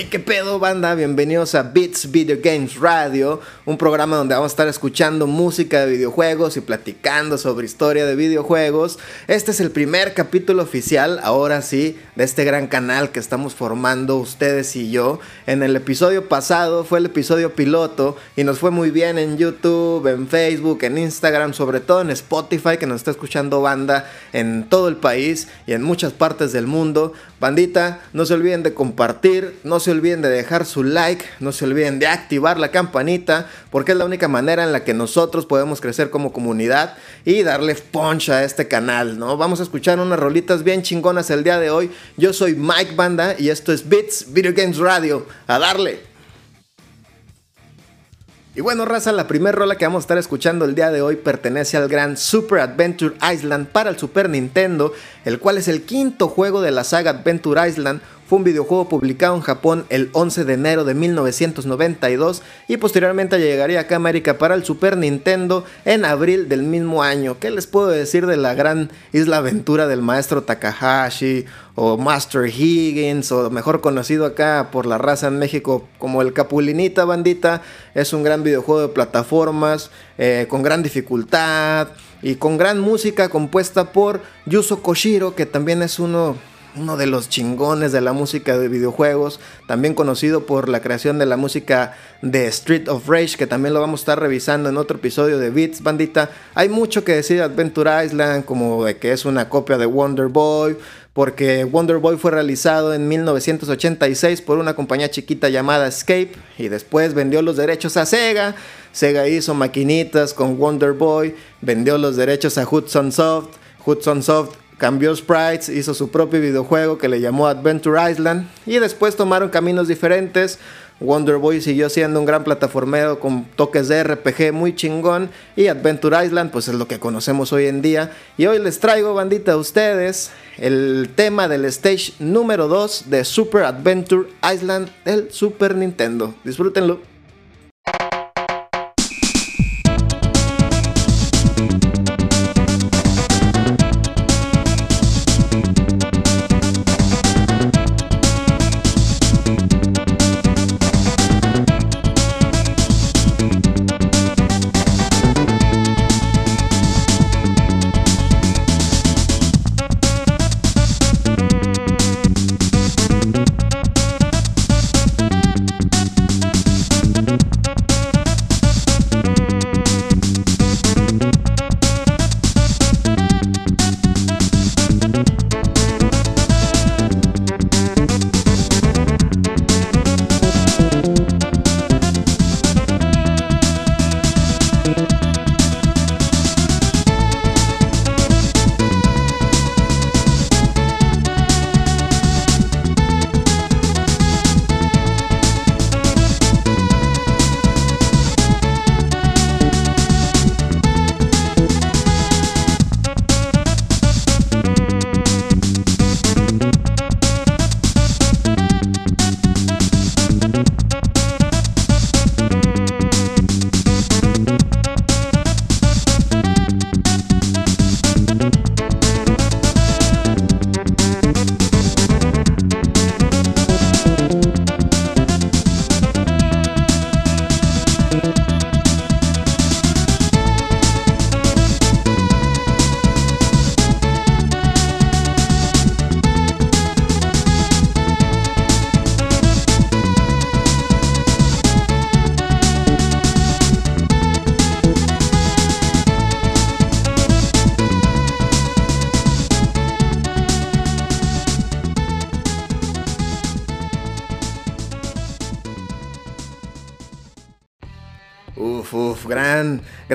Hey, qué pedo, banda. Bienvenidos a Beats Video Games Radio, un programa donde vamos a estar escuchando música de videojuegos y platicando sobre historia de videojuegos. Este es el primer capítulo oficial, ahora sí, de este gran canal que estamos formando ustedes y yo. En el episodio pasado fue el episodio piloto y nos fue muy bien en YouTube, en Facebook, en Instagram, sobre todo en Spotify, que nos está escuchando banda en todo el país y en muchas partes del mundo. Bandita, no se olviden de compartir, no se olviden de dejar su like, no se olviden de activar la campanita, porque es la única manera en la que nosotros podemos crecer como comunidad y darle punch a este canal, ¿no? Vamos a escuchar unas rolitas bien chingonas el día de hoy. Yo soy Mike Banda y esto es Beats Video Games Radio. A darle. Y bueno, raza, la primera rola que vamos a estar escuchando el día de hoy pertenece al gran Super Adventure Island para el Super Nintendo, el cual es el quinto juego de la saga Adventure Island, fue un videojuego publicado en Japón el 11 de enero de 1992 y posteriormente llegaría acá a América para el Super Nintendo en abril del mismo año. ¿Qué les puedo decir de la gran isla aventura del maestro Takahashi o Master Higgins o mejor conocido acá por la raza en México como el Capulinita Bandita? Es un gran videojuego de plataformas eh, con gran dificultad y con gran música compuesta por Yuzo Koshiro que también es uno uno de los chingones de la música de videojuegos, también conocido por la creación de la música de Street of Rage, que también lo vamos a estar revisando en otro episodio de Beats Bandita. Hay mucho que decir de Adventure Island, como de que es una copia de Wonder Boy, porque Wonder Boy fue realizado en 1986 por una compañía chiquita llamada Escape y después vendió los derechos a Sega. Sega hizo maquinitas con Wonder Boy, vendió los derechos a Hudson Soft. Hudson Soft cambió sprites, hizo su propio videojuego que le llamó Adventure Island y después tomaron caminos diferentes. Wonder Boy siguió siendo un gran plataformero con toques de RPG muy chingón y Adventure Island pues es lo que conocemos hoy en día. Y hoy les traigo bandita a ustedes el tema del stage número 2 de Super Adventure Island del Super Nintendo. Disfrútenlo.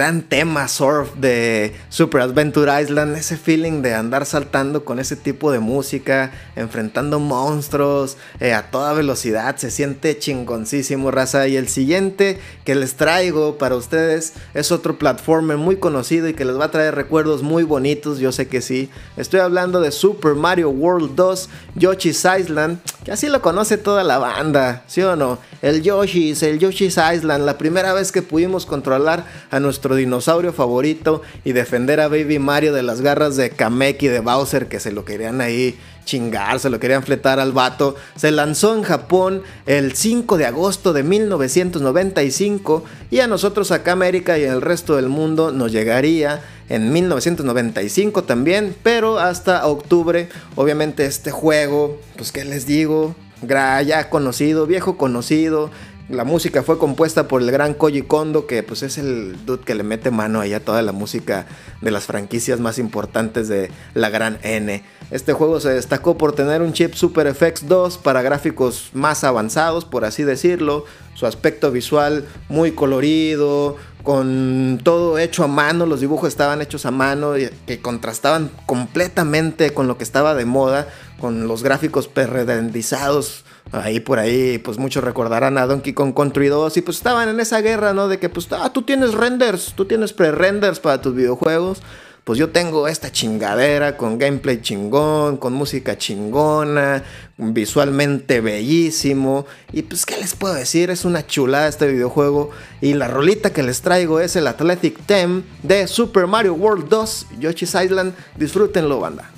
Gran tema surf de Super Adventure Island, ese feeling de andar saltando con ese tipo de música, enfrentando monstruos eh, a toda velocidad, se siente chingoncísimo, raza. Y el siguiente que les traigo para ustedes es otro platformer muy conocido y que les va a traer recuerdos muy bonitos, yo sé que sí. Estoy hablando de Super Mario World 2, Yoshi's Island que así lo conoce toda la banda, ¿sí o no? El Yoshi's, el Yoshi's Island, la primera vez que pudimos controlar a nuestro dinosaurio favorito y defender a Baby Mario de las garras de Kamek y de Bowser que se lo querían ahí chingar, se lo querían fletar al vato. Se lanzó en Japón el 5 de agosto de 1995 y a nosotros acá América y en el resto del mundo nos llegaría en 1995 también, pero hasta octubre, obviamente este juego, pues qué les digo, ya conocido, viejo conocido, la música fue compuesta por el gran Koji Kondo, que pues es el dude que le mete mano ahí a toda la música de las franquicias más importantes de la gran N. Este juego se destacó por tener un chip Super FX 2 para gráficos más avanzados, por así decirlo, su aspecto visual muy colorido, con todo hecho a mano, los dibujos estaban hechos a mano, y que contrastaban completamente con lo que estaba de moda, con los gráficos perrendizados ahí por ahí, pues muchos recordarán a Donkey Kong Country 2 y pues estaban en esa guerra, ¿no? De que pues, ah, tú tienes renders, tú tienes pre-renders para tus videojuegos. Pues yo tengo esta chingadera con gameplay chingón, con música chingona, visualmente bellísimo. Y pues, ¿qué les puedo decir? Es una chulada este videojuego. Y la rolita que les traigo es el Athletic Theme de Super Mario World 2, Yoshi's Island. Disfrútenlo, banda.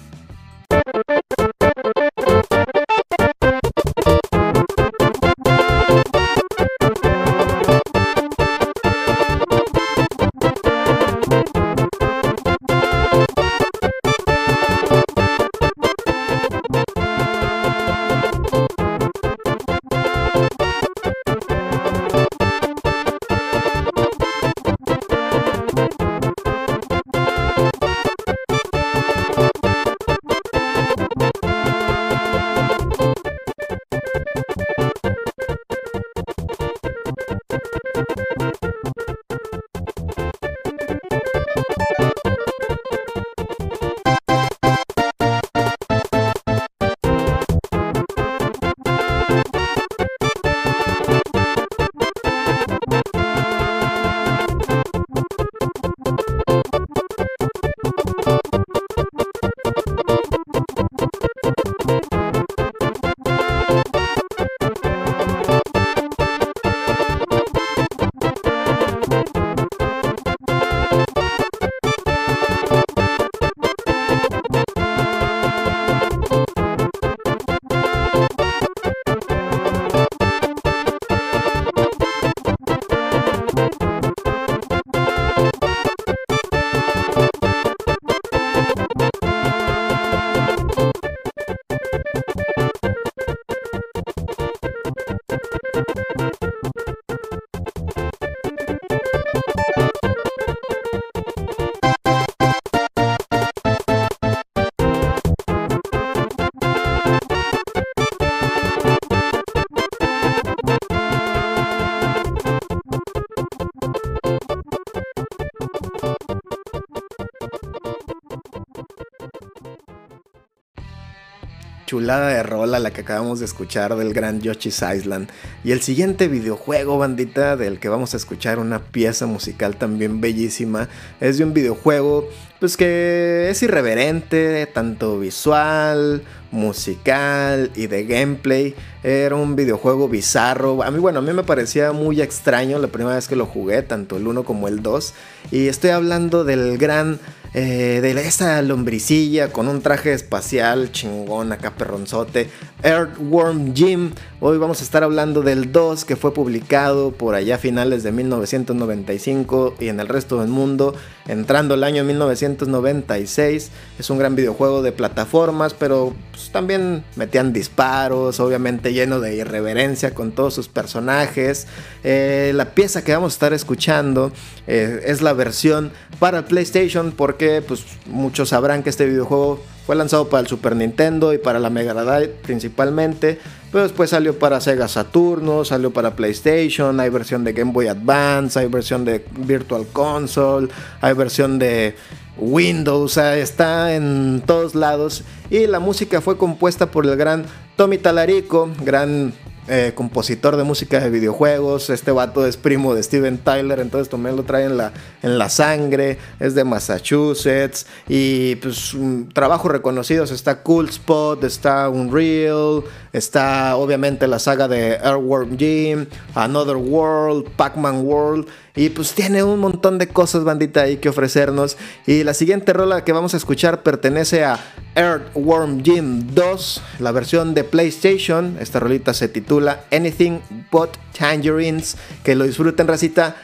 Chulada de rola la que acabamos de escuchar del gran Yoshi's Island. Y el siguiente videojuego, bandita, del que vamos a escuchar una pieza musical también bellísima, es de un videojuego pues que es irreverente, tanto visual, musical y de gameplay. Era un videojuego bizarro. A mí, bueno, a mí me parecía muy extraño la primera vez que lo jugué, tanto el 1 como el 2. Y estoy hablando del gran eh, de esa lombricilla con un traje espacial chingón acá perronzote, Earthworm Jim. Hoy vamos a estar hablando del 2 que fue publicado por allá a finales de 1995 y en el resto del mundo, entrando el año 1996. Es un gran videojuego de plataformas, pero pues, también metían disparos, obviamente lleno de irreverencia con todos sus personajes. Eh, la pieza que vamos a estar escuchando eh, es la versión para PlayStation porque pues muchos sabrán que este videojuego fue lanzado para el Super Nintendo y para la Mega Drive principalmente, pero después salió para Sega Saturno, salió para PlayStation, hay versión de Game Boy Advance, hay versión de Virtual Console, hay versión de Windows, está en todos lados. Y la música fue compuesta por el gran Tommy Talarico, gran eh, compositor de música de videojuegos. Este vato es primo de Steven Tyler, entonces también lo trae en la, en la sangre. Es de Massachusetts. Y pues trabajos reconocidos: está Cool Spot, está Unreal, está obviamente la saga de Airworm Jim, Another World, Pac-Man World. Y pues tiene un montón de cosas, bandita, ahí que ofrecernos. Y la siguiente rola que vamos a escuchar pertenece a Earthworm Jim 2, la versión de PlayStation. Esta rolita se titula Anything But Tangerines. Que lo disfruten, racita.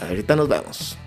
Ahorita nos vemos.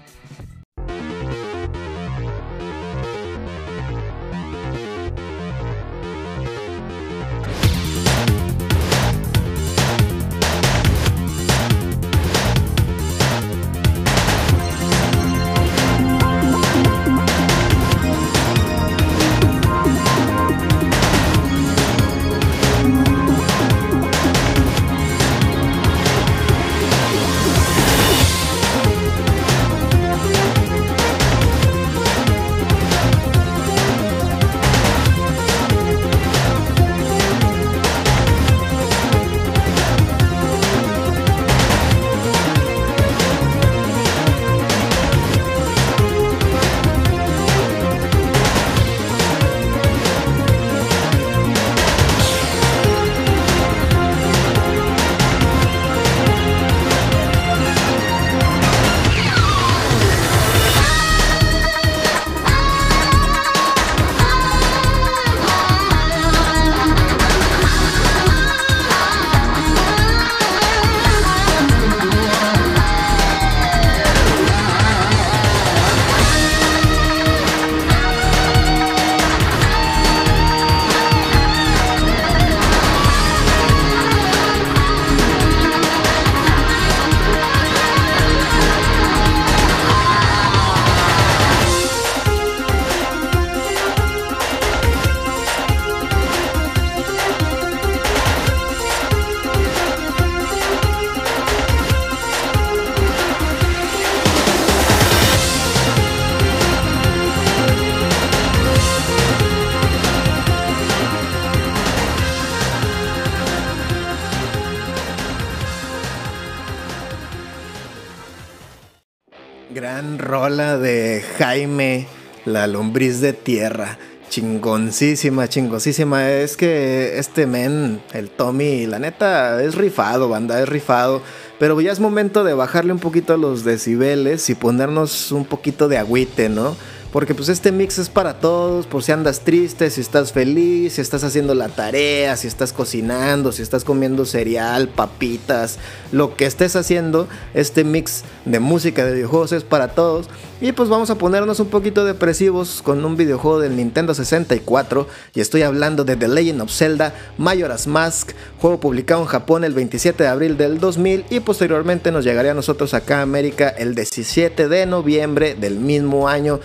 Jaime, la lombriz de tierra. Chingoncísima, chingosísima. Es que este men, el Tommy, la neta, es rifado, banda, es rifado. Pero ya es momento de bajarle un poquito los decibeles y ponernos un poquito de agüite, ¿no? Porque pues este mix es para todos, por si andas triste, si estás feliz, si estás haciendo la tarea, si estás cocinando, si estás comiendo cereal, papitas, lo que estés haciendo, este mix de música de videojuegos es para todos. Y pues vamos a ponernos un poquito depresivos con un videojuego del Nintendo 64 y estoy hablando de The Legend of Zelda Majora's Mask, juego publicado en Japón el 27 de abril del 2000 y posteriormente nos llegaría a nosotros acá a América el 17 de noviembre del mismo año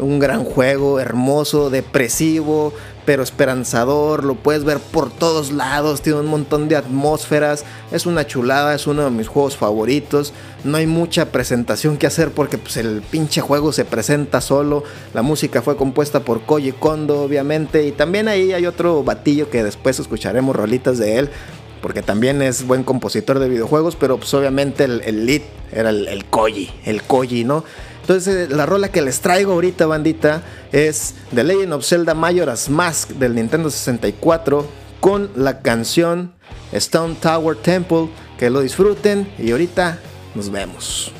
un gran juego, hermoso, depresivo, pero esperanzador, lo puedes ver por todos lados, tiene un montón de atmósferas, es una chulada, es uno de mis juegos favoritos, no hay mucha presentación que hacer porque pues, el pinche juego se presenta solo, la música fue compuesta por Koji Kondo obviamente, y también ahí hay otro batillo que después escucharemos rolitas de él, porque también es buen compositor de videojuegos, pero pues obviamente el, lead era el, el Koji, el Koji, ¿no? Entonces, la rola que les traigo ahorita, bandita, es The Legend of Zelda Majora's Mask del Nintendo 64 con la canción Stone Tower Temple. Que lo disfruten y ahorita nos vemos.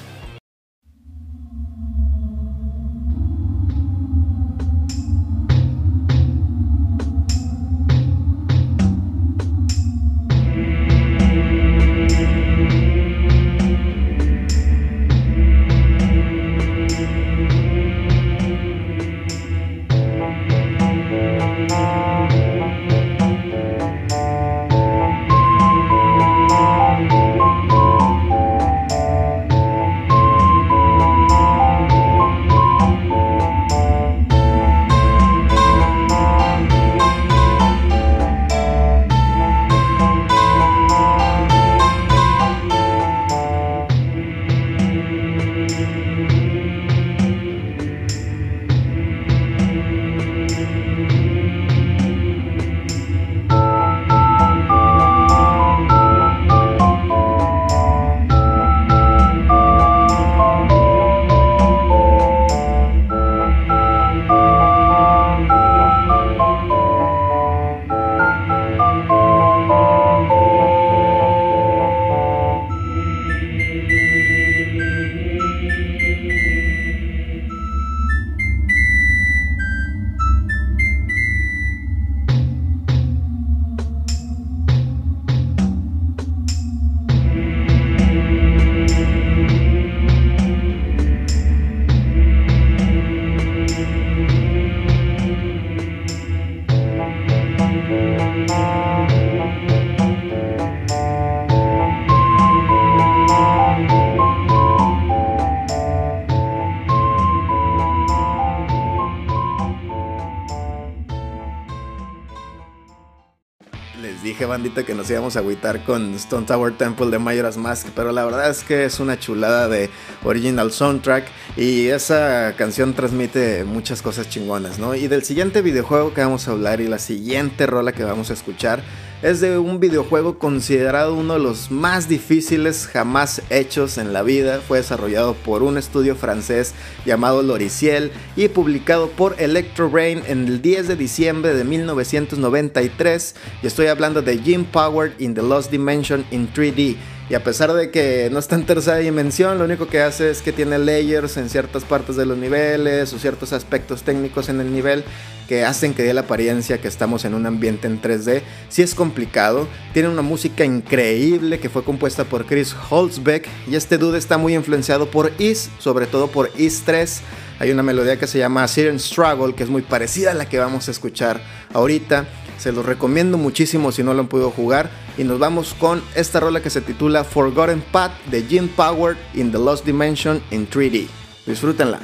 Bandita, que nos íbamos a agüitar con Stone Tower Temple de Majora's Mask, pero la verdad es que es una chulada de original soundtrack y esa canción transmite muchas cosas chingonas, ¿no? Y del siguiente videojuego que vamos a hablar y la siguiente rola que vamos a escuchar es de un videojuego considerado uno de los más difíciles jamás hechos en la vida. Fue desarrollado por un estudio francés llamado Loriciel y publicado por Electro Brain en el 10 de diciembre de 1993. Y estoy hablando de Jim Power in the Lost Dimension in 3D. Y a pesar de que no está en tercera dimensión, lo único que hace es que tiene layers en ciertas partes de los niveles o ciertos aspectos técnicos en el nivel que hacen que dé la apariencia que estamos en un ambiente en 3D. Si es complicado, tiene una música increíble que fue compuesta por Chris Holzbeck y este dude está muy influenciado por Is, sobre todo por Is 3. Hay una melodía que se llama Siren Struggle que es muy parecida a la que vamos a escuchar ahorita. Se los recomiendo muchísimo si no lo han podido jugar. Y nos vamos con esta rola que se titula Forgotten Path de Jim Power in the Lost Dimension in 3D. Disfrútenla.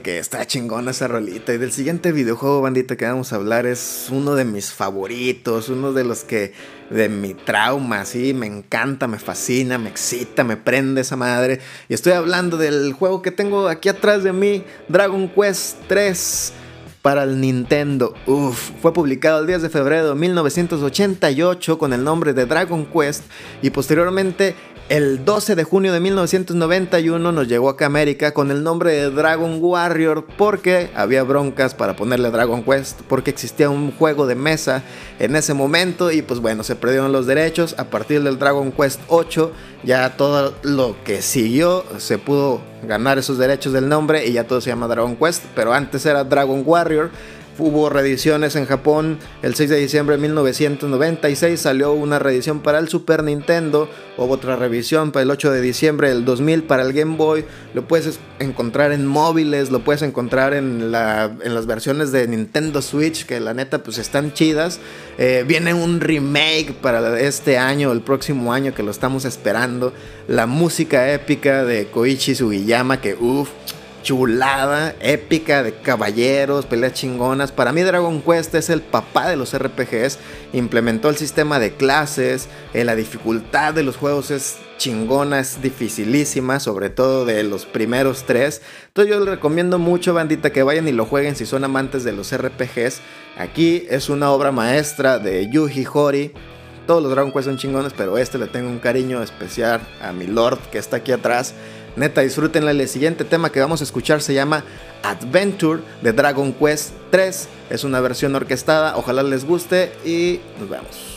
Que está chingona esa rolita. Y del siguiente videojuego, bandita, que vamos a hablar es uno de mis favoritos, uno de los que de mi trauma, sí, me encanta, me fascina, me excita, me prende esa madre. Y estoy hablando del juego que tengo aquí atrás de mí, Dragon Quest 3 para el Nintendo. Uf, fue publicado el 10 de febrero de 1988 con el nombre de Dragon Quest y posteriormente el 12 de junio de 1991 nos llegó acá a América con el nombre de Dragon Warrior porque había broncas para ponerle Dragon Quest, porque existía un juego de mesa en ese momento y pues bueno, se perdieron los derechos. A partir del Dragon Quest 8 ya todo lo que siguió se pudo ganar esos derechos del nombre y ya todo se llama Dragon Quest, pero antes era Dragon Warrior Hubo reediciones en Japón. El 6 de diciembre de 1996 salió una reedición para el Super Nintendo. Hubo otra revisión para el 8 de diciembre del 2000 para el Game Boy. Lo puedes encontrar en móviles, lo puedes encontrar en, las versiones de Nintendo Switch, que la neta pues están chidas. Eh, viene un remake para este año, el próximo año que lo estamos esperando. La música épica de Koichi Sugiyama, que uff chulada, épica de caballeros, peleas chingonas. Para mí Dragon Quest es el papá de los RPGs. Implementó el sistema de clases, eh, la dificultad de los juegos es chingona, es dificilísima, sobre todo de los primeros tres. Entonces yo les recomiendo mucho, bandita, que vayan y lo jueguen si son amantes de los RPGs. Aquí es una obra maestra de Yuji Hori. Todos los Dragon Quest son chingones, pero este le tengo un cariño especial a mi Lord que está aquí atrás. Neta, disfrútenla. El siguiente tema que vamos a escuchar se llama Adventure de Dragon Quest 3. Es una versión orquestada. Ojalá les guste y nos vemos.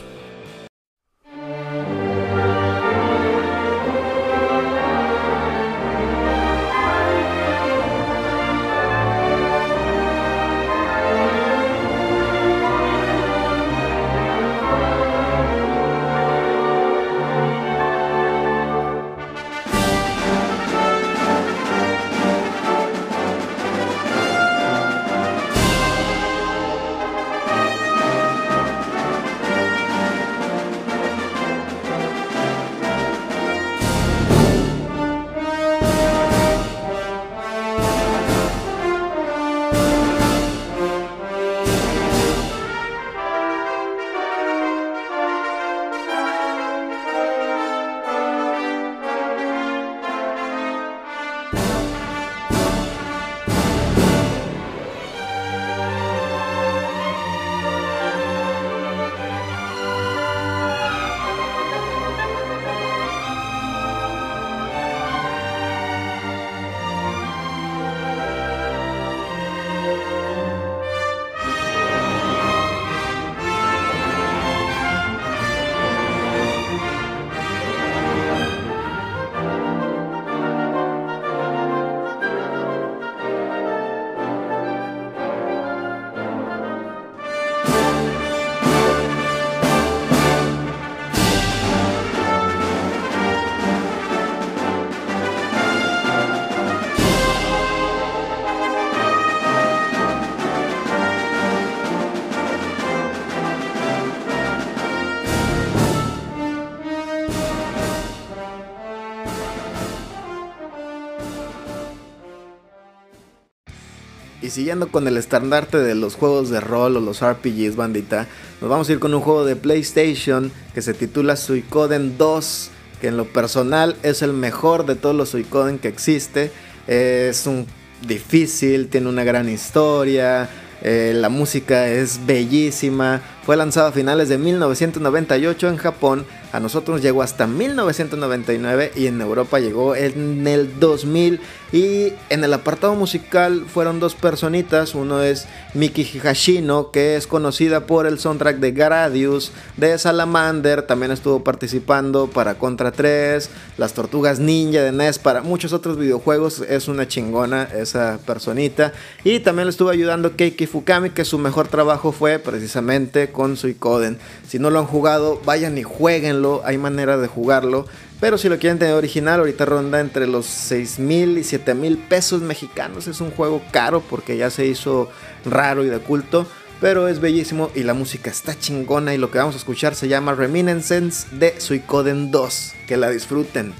Siguiendo con el estandarte de los juegos de rol o los RPGs, bandita, nos vamos a ir con un juego de PlayStation que se titula Suicoden 2, que en lo personal es el mejor de todos los Suicoden que existe. Es un difícil, tiene una gran historia, eh, la música es bellísima. Fue lanzado a finales de 1998 en Japón. A nosotros llegó hasta 1999 y en Europa llegó en el 2000 y en el apartado musical fueron dos personitas. Uno es Miki Hashino, que es conocida por el soundtrack de Garadius, de Salamander. También estuvo participando para Contra 3, Las Tortugas Ninja de NES, para muchos otros videojuegos. Es una chingona esa personita. Y también le estuvo ayudando Keiki Fukami, que su mejor trabajo fue precisamente con Suicoden. Si no lo han jugado, vayan y jueguenlo. Hay manera de jugarlo. Pero si lo quieren tener original, ahorita ronda entre los 6 mil y 7 mil pesos mexicanos. Es un juego caro porque ya se hizo raro y de culto. Pero es bellísimo y la música está chingona. Y lo que vamos a escuchar se llama Reminiscence de Suicoden 2. Que la disfruten.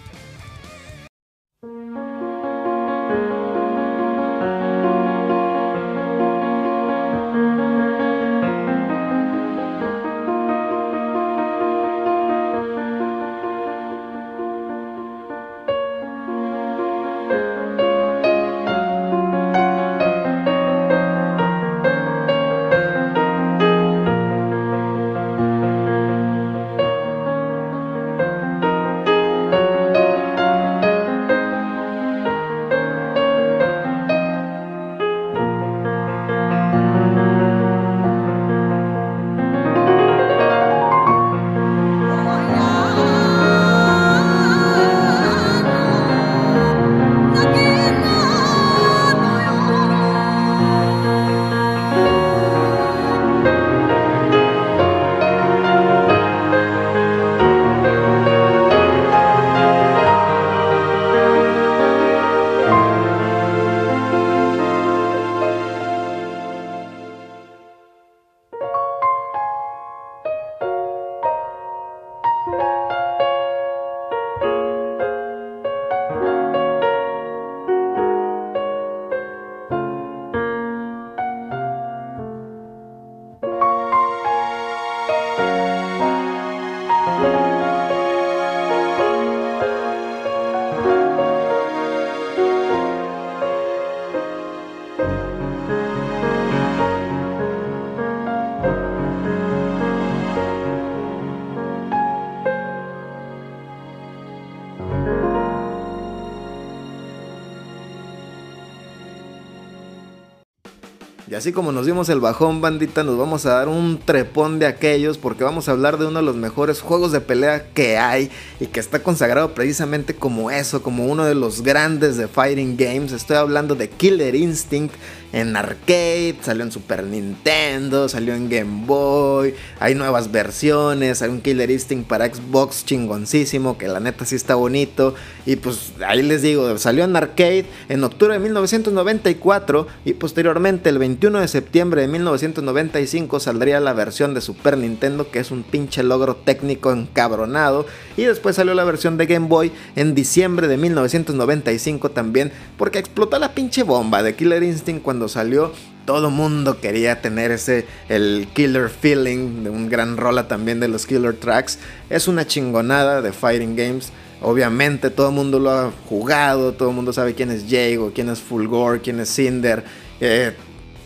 Así como nos dimos el bajón, bandita, nos vamos a dar un trepón de aquellos porque vamos a hablar de uno de los mejores juegos de pelea que hay y que está consagrado precisamente como eso, como uno de los grandes de Fighting Games. Estoy hablando de Killer Instinct en arcade, salió en Super Nintendo, salió en Game Boy, hay nuevas versiones, hay un Killer Instinct para Xbox chingoncísimo, que la neta sí está bonito. Y pues ahí les digo, salió en arcade en octubre de 1994 y posteriormente el 21 de septiembre de 1995 saldría la versión de Super Nintendo, que es un pinche logro técnico encabronado. Y después salió la versión de Game Boy en diciembre de 1995 también, porque explotó la pinche bomba de Killer Instinct cuando salió, todo mundo quería tener ese, el killer feeling de un gran rola también de los killer tracks. Es una chingonada de Fighting Games. Obviamente todo el mundo lo ha jugado, todo el mundo sabe quién es Jago, quién es Fulgor, quién es Cinder, eh,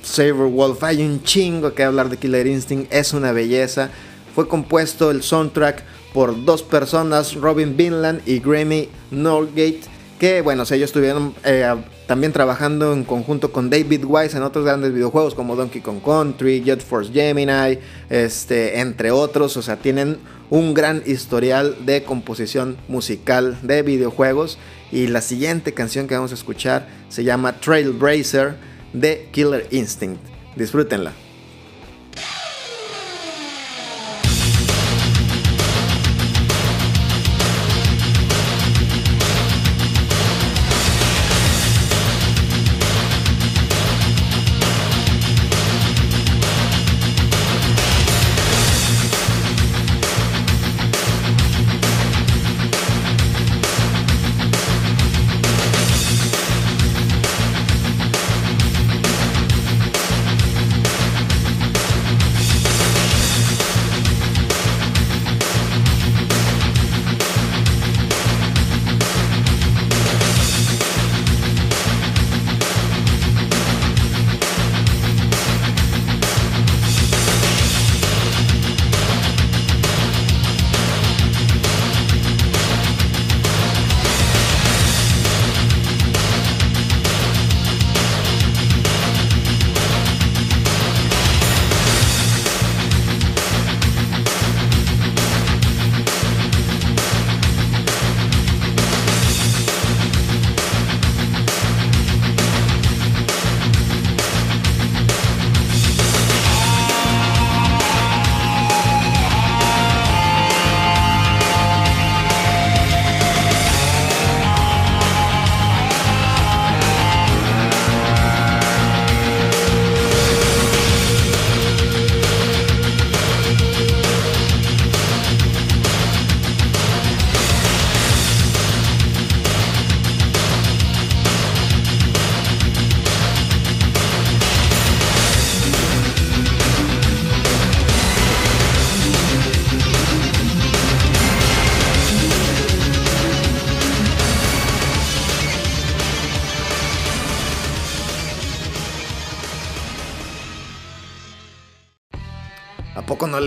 Saber Wolf. Hay un chingo que hablar de Killer Instinct, es una belleza. Fue compuesto el soundtrack por dos personas, Robin Vinland y Grammy Norgate, que bueno, ellos estuvieron eh, también trabajando en conjunto con David Wise en otros grandes videojuegos como Donkey Kong Country, Jet Force Gemini, este, entre otros. O sea, tienen un gran historial de composición musical de videojuegos. Y la siguiente canción que vamos a escuchar se llama Trailblazer de Killer Instinct. Disfrútenla.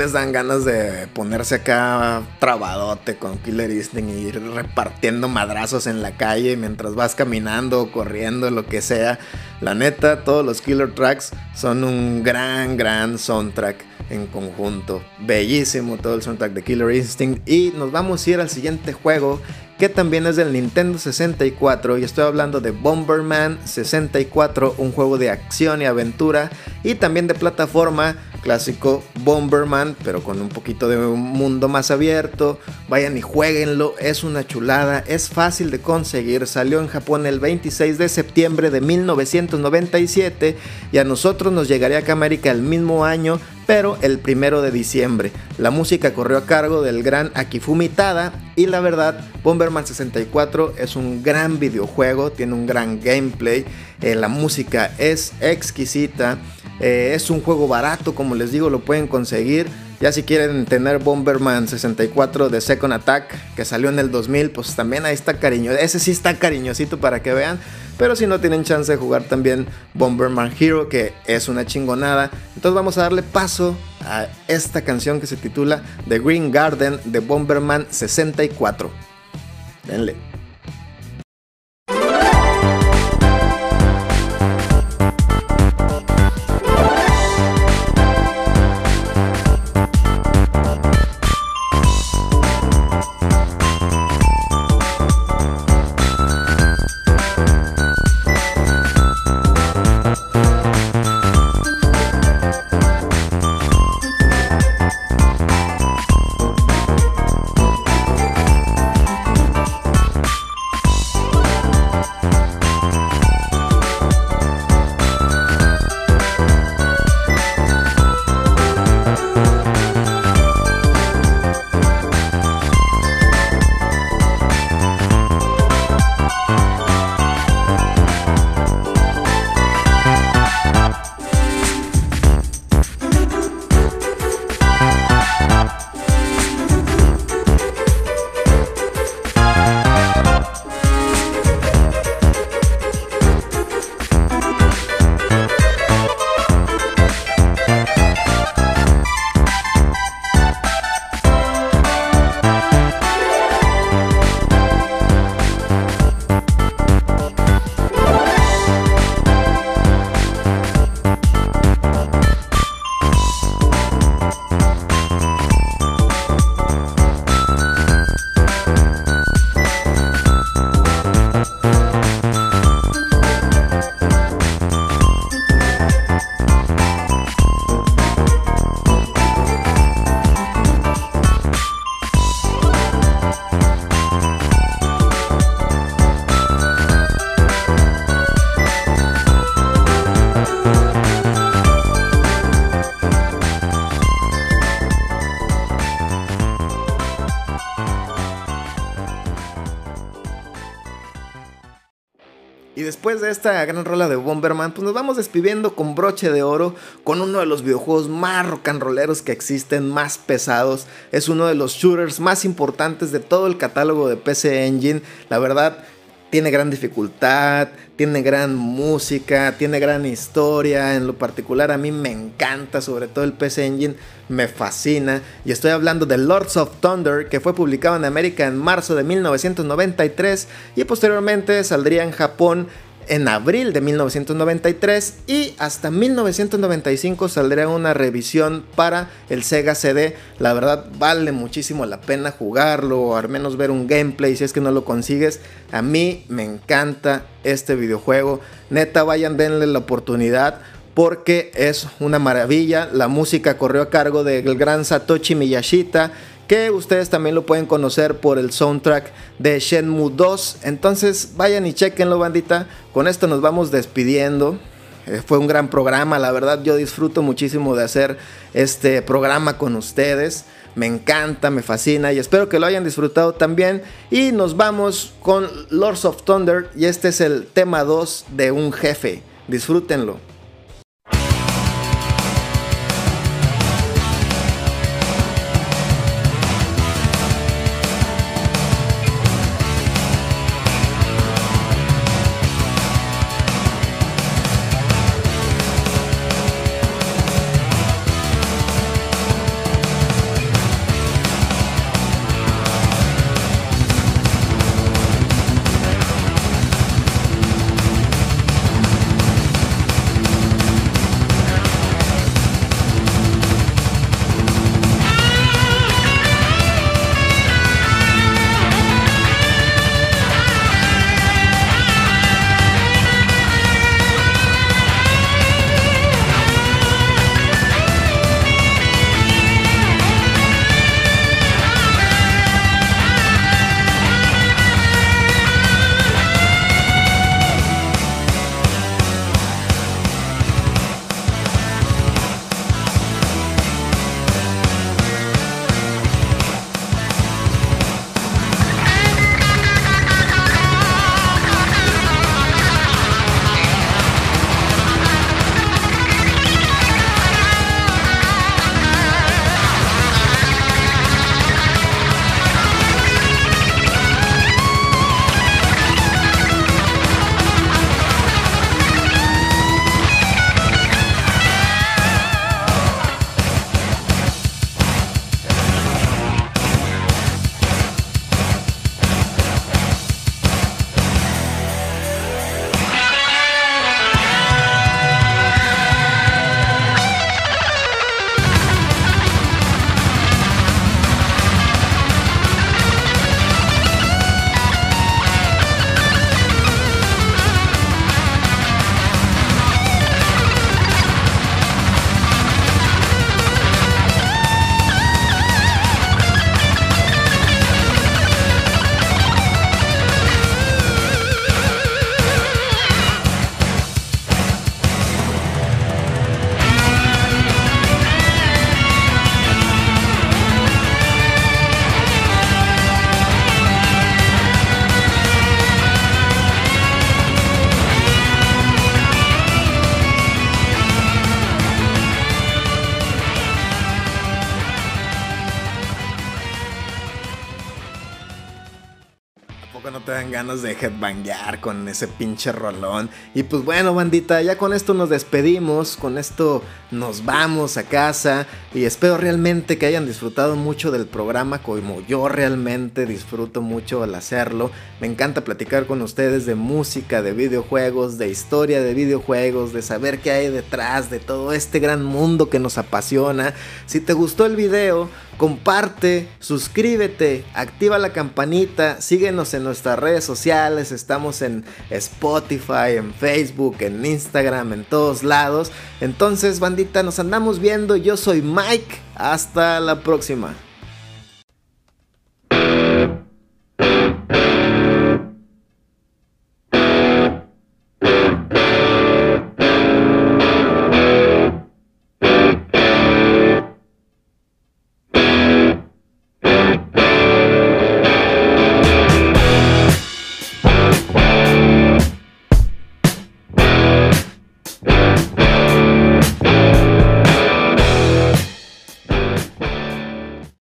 Les dan ganas de ponerse acá trabadote con Killer Instinct y ir repartiendo madrazos en la calle mientras vas caminando, corriendo, lo que sea. La neta, todos los Killer Tracks son un gran, gran soundtrack en conjunto. Bellísimo todo el soundtrack de Killer Instinct. Y nos vamos a ir al siguiente juego que también es del Nintendo 64 y estoy hablando de Bomberman 64, un juego de acción y aventura y también de plataforma clásico Bomberman, pero con un poquito de un mundo más abierto. Vayan y jueguenlo, es una chulada, es fácil de conseguir. Salió en Japón el 26 de septiembre de 1997 y a nosotros nos llegaría acá a América el mismo año, pero el primero de diciembre. La música corrió a cargo del gran Akifumi Tada y la verdad, Bomberman 64 es un gran videojuego, tiene un gran gameplay, eh, la música es exquisita. Eh, es un juego barato, como les digo, lo pueden conseguir. Ya si quieren tener Bomberman 64 de Second Attack, que salió en el 2000, pues también ahí está cariño. Ese sí está cariñosito para que vean. Pero si no tienen chance de jugar también Bomberman Hero, que es una chingonada. Entonces vamos a darle paso a esta canción que se titula The Green Garden de Bomberman 64. Denle. Después de esta gran rola de Bomberman, pues nos vamos despidiendo con broche de oro, con uno de los videojuegos más rock and rolleros que existen, más pesados. Es uno de los shooters más importantes de todo el catálogo de PC Engine. La verdad, tiene gran dificultad, tiene gran música, tiene gran historia. En lo particular a mí me encanta, sobre todo el PC Engine, me fascina. Y estoy hablando de Lords of Thunder, que fue publicado en América en marzo de 1993 y posteriormente saldría en Japón en abril de 1993 y hasta 1995 saldrá una revisión para el Sega CD. La verdad vale muchísimo la pena jugarlo o al menos ver un gameplay si es que no lo consigues. A mí me encanta este videojuego. Neta, vayan, denle la oportunidad porque es una maravilla. La música corrió a cargo del gran Satoshi Miyashita que ustedes también lo pueden conocer por el soundtrack de Shenmue 2. Entonces vayan y chequenlo bandita. Con esto nos vamos despidiendo. Eh, fue un gran programa, la verdad yo disfruto muchísimo de hacer este programa con ustedes. Me encanta, me fascina y espero que lo hayan disfrutado también. Y nos vamos con Lords of Thunder y este es el tema 2 de un jefe. Disfrútenlo. De headbanguear con ese pinche rolón. Y pues bueno, bandita, ya con esto nos despedimos, con esto nos vamos a casa y espero realmente que hayan disfrutado mucho del programa como yo realmente disfruto mucho al hacerlo. Me encanta platicar con ustedes de música, de videojuegos, de historia de videojuegos, de saber qué hay detrás de todo este gran mundo que nos apasiona. Si te gustó el video, comparte, suscríbete, activa la campanita, síguenos en nuestras redes sociales, estamos en Spotify, en Facebook, en Instagram, en todos lados. Entonces, bandita, nos andamos viendo. Yo soy Mike. Hasta la próxima.